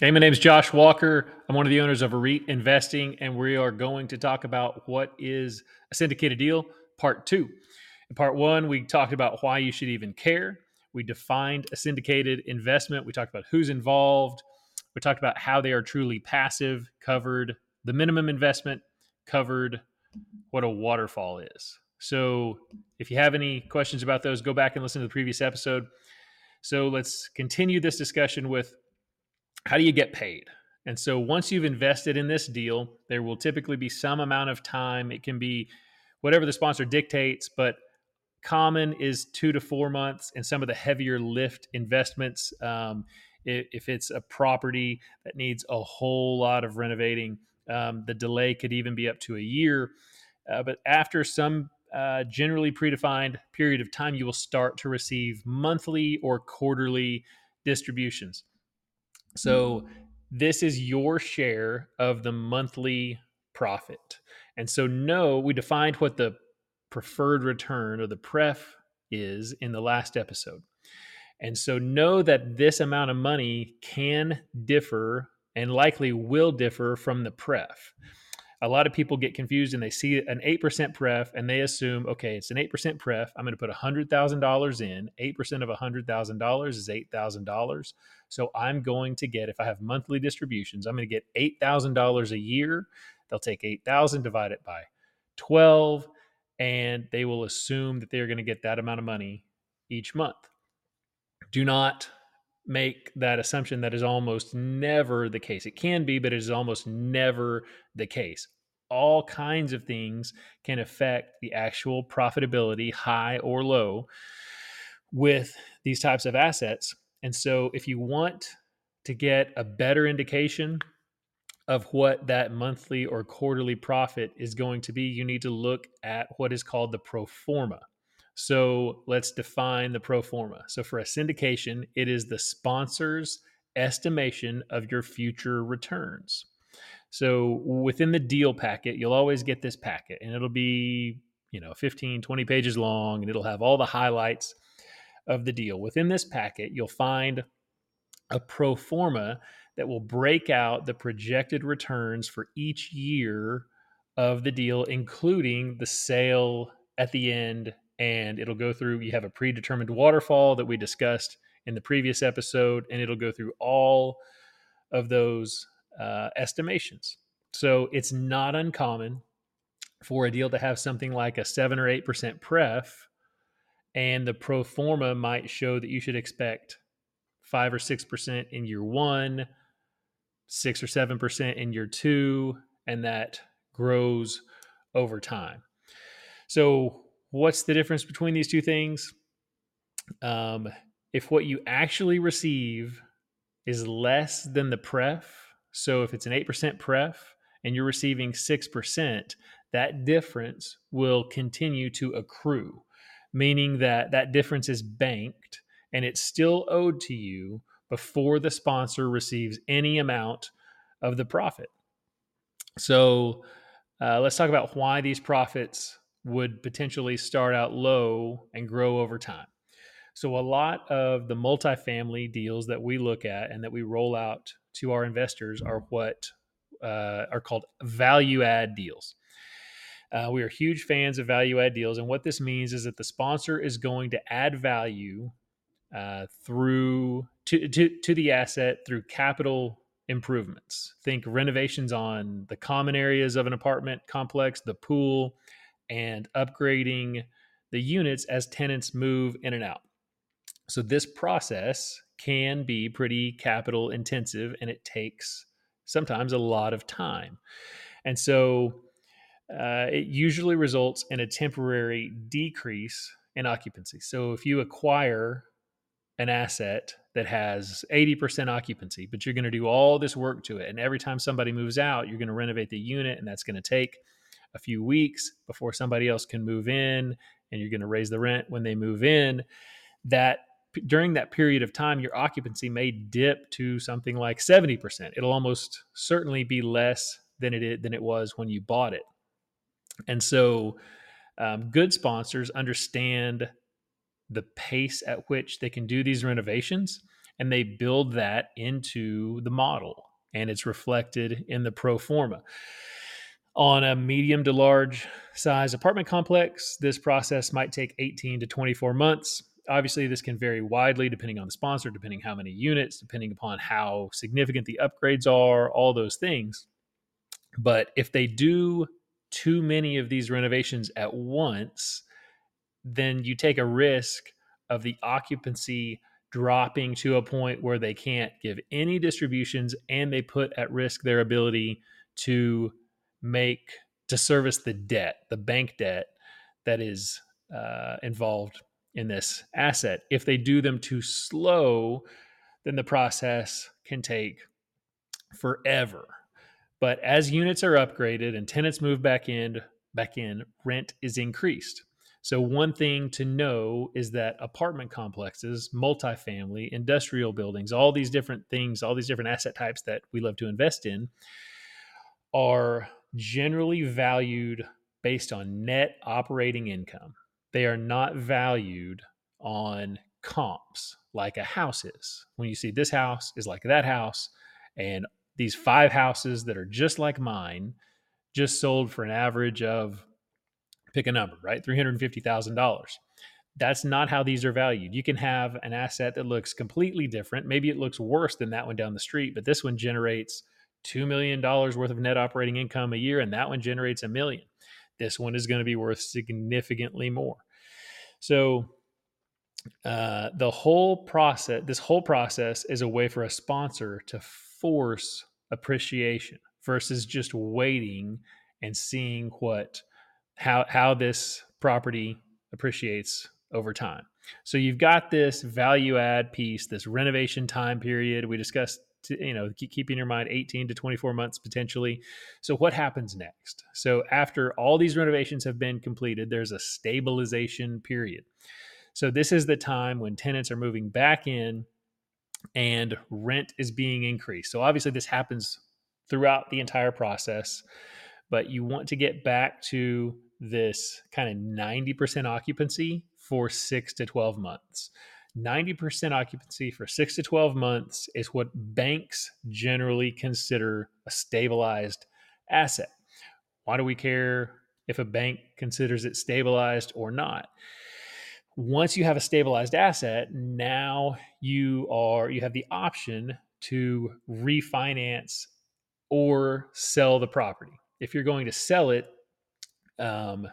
Hey, my name is Josh Walker. I'm one of the owners of Arete Investing, and we are going to talk about what is a syndicated deal, part two. In part one, we talked about why you should even care. We defined a syndicated investment. We talked about who's involved. We talked about how they are truly passive, covered the minimum investment, covered what a waterfall is. So, if you have any questions about those, go back and listen to the previous episode. So, let's continue this discussion with how do you get paid? And so once you've invested in this deal, there will typically be some amount of time. It can be whatever the sponsor dictates, but common is two to four months. And some of the heavier lift investments, um, if it's a property that needs a whole lot of renovating, um, the delay could even be up to a year. Uh, but after some uh, generally predefined period of time, you will start to receive monthly or quarterly distributions. So this is your share of the monthly profit. And so no, we defined what the preferred return or the pref is in the last episode. And so know that this amount of money can differ and likely will differ from the pref a lot of people get confused and they see an 8% pref and they assume, okay, it's an 8% pref. I'm going to put $100,000 in. 8% of $100,000 is $8,000. So I'm going to get, if I have monthly distributions, I'm going to get $8,000 a year. They'll take 8,000, divide it by 12, and they will assume that they're going to get that amount of money each month. Do not make that assumption that is almost never the case. It can be, but it is almost never the case. All kinds of things can affect the actual profitability, high or low, with these types of assets. And so, if you want to get a better indication of what that monthly or quarterly profit is going to be, you need to look at what is called the pro forma. So let's define the pro forma. So for a syndication, it is the sponsor's estimation of your future returns. So within the deal packet, you'll always get this packet and it'll be, you know, 15, 20 pages long and it'll have all the highlights of the deal. Within this packet, you'll find a pro forma that will break out the projected returns for each year of the deal, including the sale at the end and it'll go through you have a predetermined waterfall that we discussed in the previous episode and it'll go through all of those uh, estimations. So it's not uncommon for a deal to have something like a 7 or 8% pref and the pro forma might show that you should expect 5 or 6% in year 1 6 or 7% in year 2 and that grows over time. So What's the difference between these two things? Um, if what you actually receive is less than the pref, so if it's an 8% pref and you're receiving 6%, that difference will continue to accrue, meaning that that difference is banked and it's still owed to you before the sponsor receives any amount of the profit. So uh, let's talk about why these profits would potentially start out low and grow over time. So, a lot of the multifamily deals that we look at and that we roll out to our investors are what uh, are called value add deals. Uh, we are huge fans of value add deals. And what this means is that the sponsor is going to add value uh, through to, to, to the asset through capital improvements. Think renovations on the common areas of an apartment complex, the pool, and upgrading the units as tenants move in and out. So this process can be pretty capital intensive and it takes sometimes a lot of time. And so uh, it usually results in a temporary decrease in occupancy. So if you acquire an asset that has 80% occupancy, but you're going to do all this work to it, and every time somebody moves out, you're going to renovate the unit, and that's going to take a few weeks before somebody else can move in and you're going to raise the rent when they move in that during that period of time your occupancy may dip to something like 70% it'll almost certainly be less than it than it was when you bought it and so um, good sponsors understand the pace at which they can do these renovations and they build that into the model and it's reflected in the pro forma. On a medium to large size apartment complex, this process might take 18 to 24 months. Obviously, this can vary widely depending on the sponsor, depending how many units, depending upon how significant the upgrades are, all those things. But if they do too many of these renovations at once, then you take a risk of the occupancy dropping to a point where they can't give any distributions and they put at risk their ability to make to service the debt, the bank debt that is uh, involved in this asset. If they do them too slow, then the process can take forever. But as units are upgraded and tenants move back in, back in, rent is increased. So one thing to know is that apartment complexes, multifamily, industrial buildings, all these different things, all these different asset types that we love to invest in are generally valued based on net operating income. They are not valued on comps like a house is. When you see this house is like that house, and these five houses that are just like mine just sold for an average of pick a number, right? $350,000. That's not how these are valued. You can have an asset that looks completely different. Maybe it looks worse than that one down the street, but this one generates $2 million worth of net operating income a year, and that one generates a million. This one is going to be worth significantly more. So, uh, the whole process, this whole process is a way for a sponsor to force appreciation versus just waiting and seeing what how how this property appreciates over time. So you've got this value add piece, this renovation time period. We discussed to, you know, keep, keep in your mind 18 to 24 months potentially. So what happens next? So after all these renovations have been completed, there's a stabilization period. So this is the time when tenants are moving back in and rent is being increased. So obviously this happens throughout the entire process, but you want to get back to this kind of 90% occupancy for 6 to 12 months. 90% occupancy for six to 12 months is what banks generally consider a stabilized asset. Why do we care if a bank considers it stabilized or not? Once you have a stabilized asset, now you are you have the option to refinance or sell the property. If you're going to sell it, um,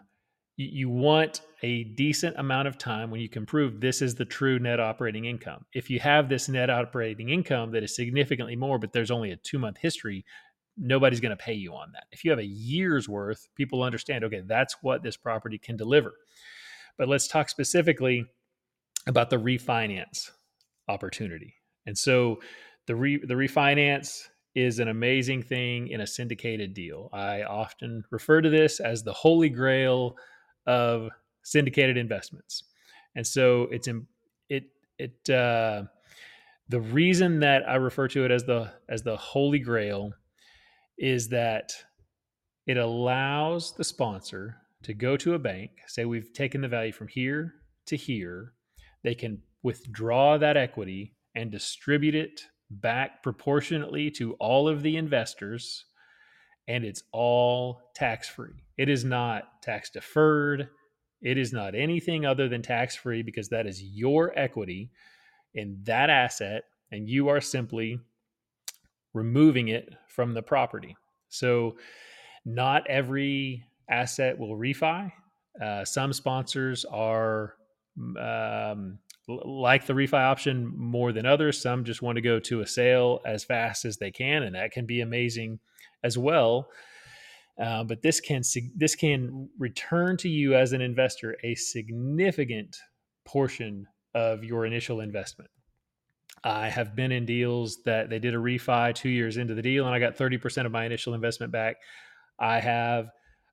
you want a decent amount of time when you can prove this is the true net operating income. If you have this net operating income that is significantly more, but there's only a two month history, nobody's going to pay you on that. If you have a year's worth, people understand, okay, that's what this property can deliver. But let's talk specifically about the refinance opportunity. And so the re, the refinance is an amazing thing in a syndicated deal. I often refer to this as the holy grail of syndicated investments. And so it's in, it it uh, the reason that I refer to it as the as the holy grail is that it allows the sponsor to go to a bank, say we've taken the value from here to here, they can withdraw that equity and distribute it back proportionately to all of the investors and it's all tax free. It is not tax deferred. It is not anything other than tax free because that is your equity in that asset and you are simply removing it from the property. So, not every asset will refi. Uh, some sponsors are um, like the refi option more than others. Some just want to go to a sale as fast as they can, and that can be amazing as well. Uh, but this can this can return to you as an investor a significant portion of your initial investment. I have been in deals that they did a refi two years into the deal, and I got thirty percent of my initial investment back. I have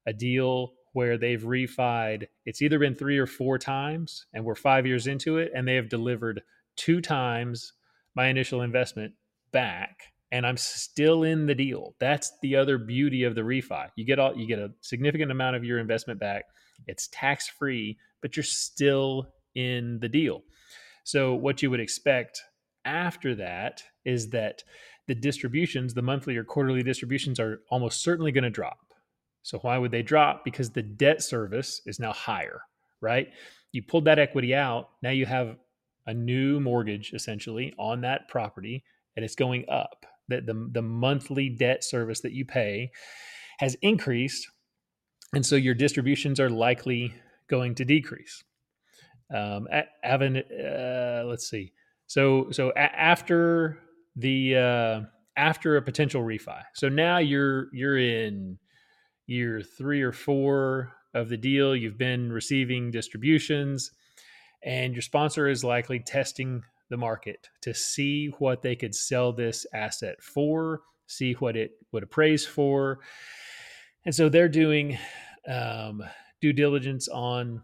a deal where they've refied. It's either been three or four times, and we're five years into it, and they have delivered two times my initial investment back, and I'm still in the deal. That's the other beauty of the refi. You get all you get a significant amount of your investment back. It's tax free, but you're still in the deal. So what you would expect after that is that the distributions, the monthly or quarterly distributions, are almost certainly going to drop. So, why would they drop? Because the debt service is now higher, right? You pulled that equity out. Now you have a new mortgage essentially on that property and it's going up. That the, the monthly debt service that you pay has increased. And so your distributions are likely going to decrease. Um, uh, let's see. So, so a- after the, uh, after a potential refi. So now you're, you're in year three or four of the deal. You've been receiving distributions and your sponsor is likely testing the market to see what they could sell this asset for, see what it would appraise for. And so they're doing um, due diligence on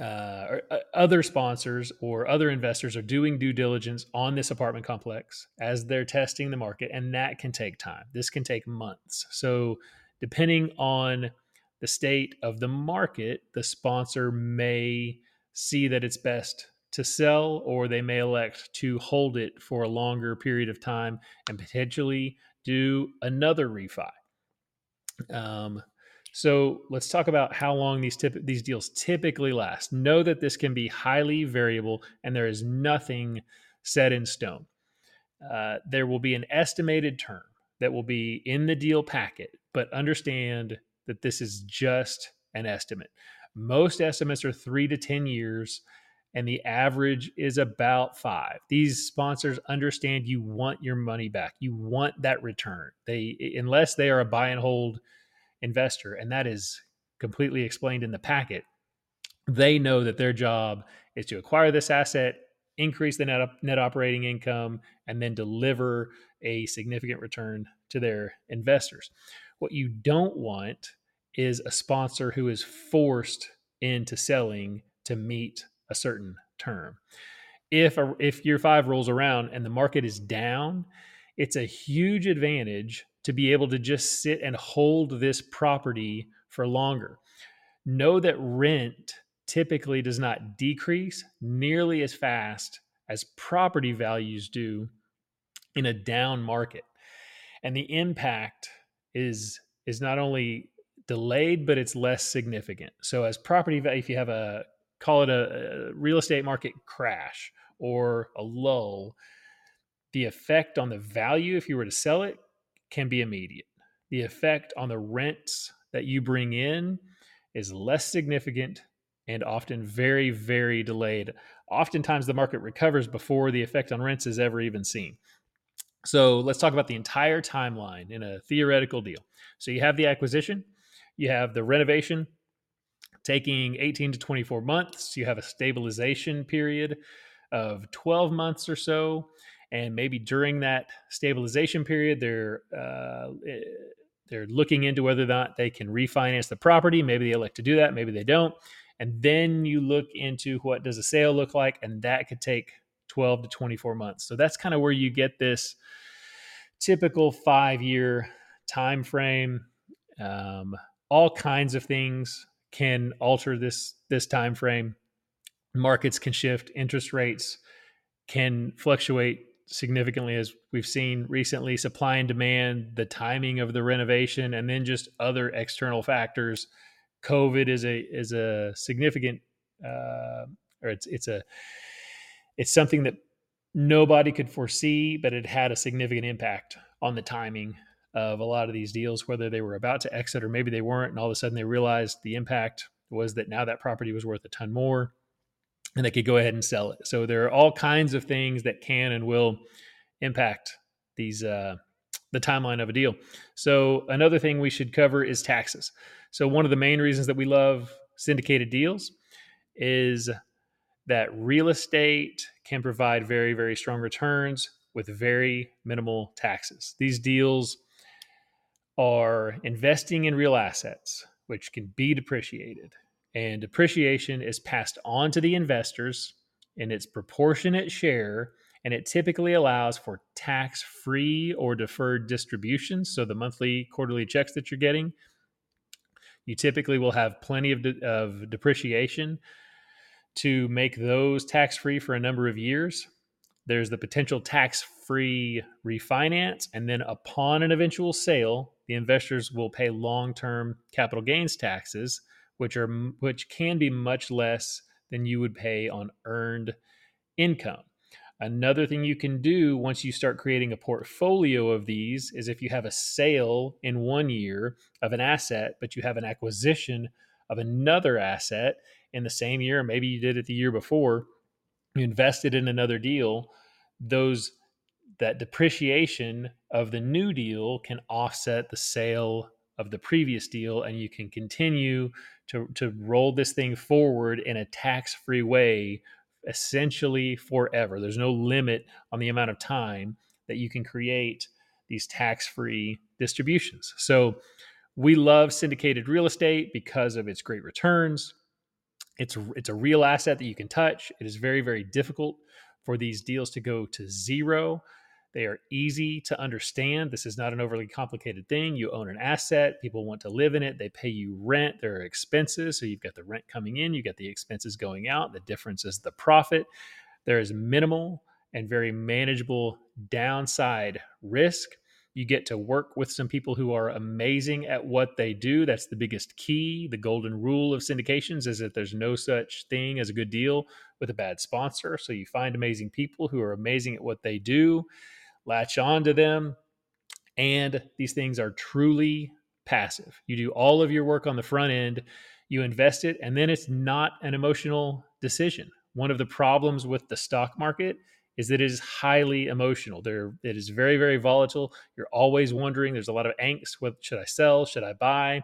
uh, or, uh, other sponsors or other investors are doing due diligence on this apartment complex as they're testing the market, and that can take time. This can take months. So, depending on the state of the market, the sponsor may see that it's best to sell, or they may elect to hold it for a longer period of time and potentially do another refi. Um, so let's talk about how long these tip- these deals typically last. Know that this can be highly variable, and there is nothing set in stone. Uh, there will be an estimated term that will be in the deal packet, but understand that this is just an estimate. Most estimates are three to 10 years, and the average is about five. These sponsors understand you want your money back. You want that return. They, unless they are a buy and hold investor, and that is completely explained in the packet, they know that their job is to acquire this asset, increase the net, net operating income, and then deliver a significant return to their investors. What you don't want is a sponsor who is forced into selling to meet a certain term. If a, if year five rolls around and the market is down, it's a huge advantage to be able to just sit and hold this property for longer. Know that rent typically does not decrease nearly as fast as property values do in a down market. And the impact is is not only delayed, but it's less significant. So as property value, if you have a call it a, a real estate market crash or a lull, the effect on the value if you were to sell it can be immediate. The effect on the rents that you bring in is less significant and often very, very delayed. Oftentimes, the market recovers before the effect on rents is ever even seen. So, let's talk about the entire timeline in a theoretical deal. So, you have the acquisition, you have the renovation taking 18 to 24 months. You have a stabilization period of 12 months or so. And maybe during that stabilization period, they're uh, eh, they're looking into whether or not they can refinance the property. Maybe they elect to do that. Maybe they don't. And then you look into what does a sale look like, and that could take 12 to 24 months. So that's kind of where you get this typical five year time frame. Um, all kinds of things can alter this this time frame markets can shift interest rates can fluctuate significantly as we've seen recently supply and demand the timing of the renovation and then just other external factors covid is a is a significant uh, or it's it's a it's something that nobody could foresee but it had a significant impact on the timing of a lot of these deals, whether they were about to exit or maybe they weren't. And all of a sudden they realized the impact was that now that property was worth a ton more and they could go ahead and sell it. So there are all kinds of things that can and will impact these, uh, the timeline of a deal. So another thing we should cover is taxes. So one of the main reasons that we love syndicated deals is that real estate can provide very, very strong returns with very minimal taxes. These deals are investing in real assets, which can be depreciated. And depreciation is passed on to the investors in its proportionate share. And it typically allows for tax free or deferred distributions. So the monthly, quarterly checks that you're getting, you typically will have plenty of, de- of depreciation to make those tax free for a number of years. there's the potential tax free refinance. And then upon an eventual sale, the investors will pay long term capital gains taxes, which are which can be much less than you would pay on earned income. Another thing you can do once you start creating a portfolio of these is if you have a sale in one year of an asset, but you have an acquisition of another asset in the same year, maybe you did it the year before, you invested in another deal, those that depreciation of the new deal can offset the sale of the previous deal and you can continue to, to roll this thing forward in a tax-free way essentially forever. There's no limit on the amount of time that you can create these tax-free distributions. So we love syndicated real estate because of its great returns. It's it's a real asset that you can touch. It is very very difficult for these deals to go to zero they are easy to understand. This is not an overly complicated thing. You own an asset, people want to live in it, they pay you rent, there are expenses. So you've got the rent coming in, you've got the expenses going out. The difference is the profit. There is minimal and very manageable downside risk. You get to work with some people who are amazing at what they do. That's the biggest key. The golden rule of syndications is that there's no such thing as a good deal with a bad sponsor. So you find amazing people who are amazing at what they do latch on to them. And these things are truly passive. You do all of your work on the front end, you invest it, and then it's not an emotional decision. One of the problems with the stock market is that it is highly emotional. There, it is very, very volatile. You're always wondering. There's a lot of angst. What should I sell? Should I buy?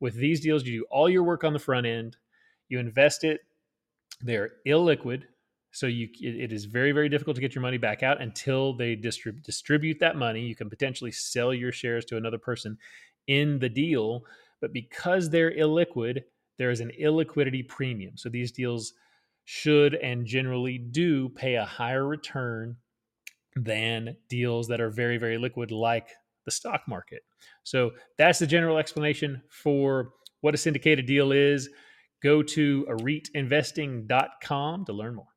With these deals, you do all your work on the front end. You invest it. They're illiquid, so you, it is very, very difficult to get your money back out until they distrib- distribute that money. You can potentially sell your shares to another person in the deal, but because they're illiquid, there is an illiquidity premium. So these deals should and generally do pay a higher return than deals that are very, very liquid, like the stock market. So that's the general explanation for what a syndicated deal is. Go to areteinvesting.com to learn more.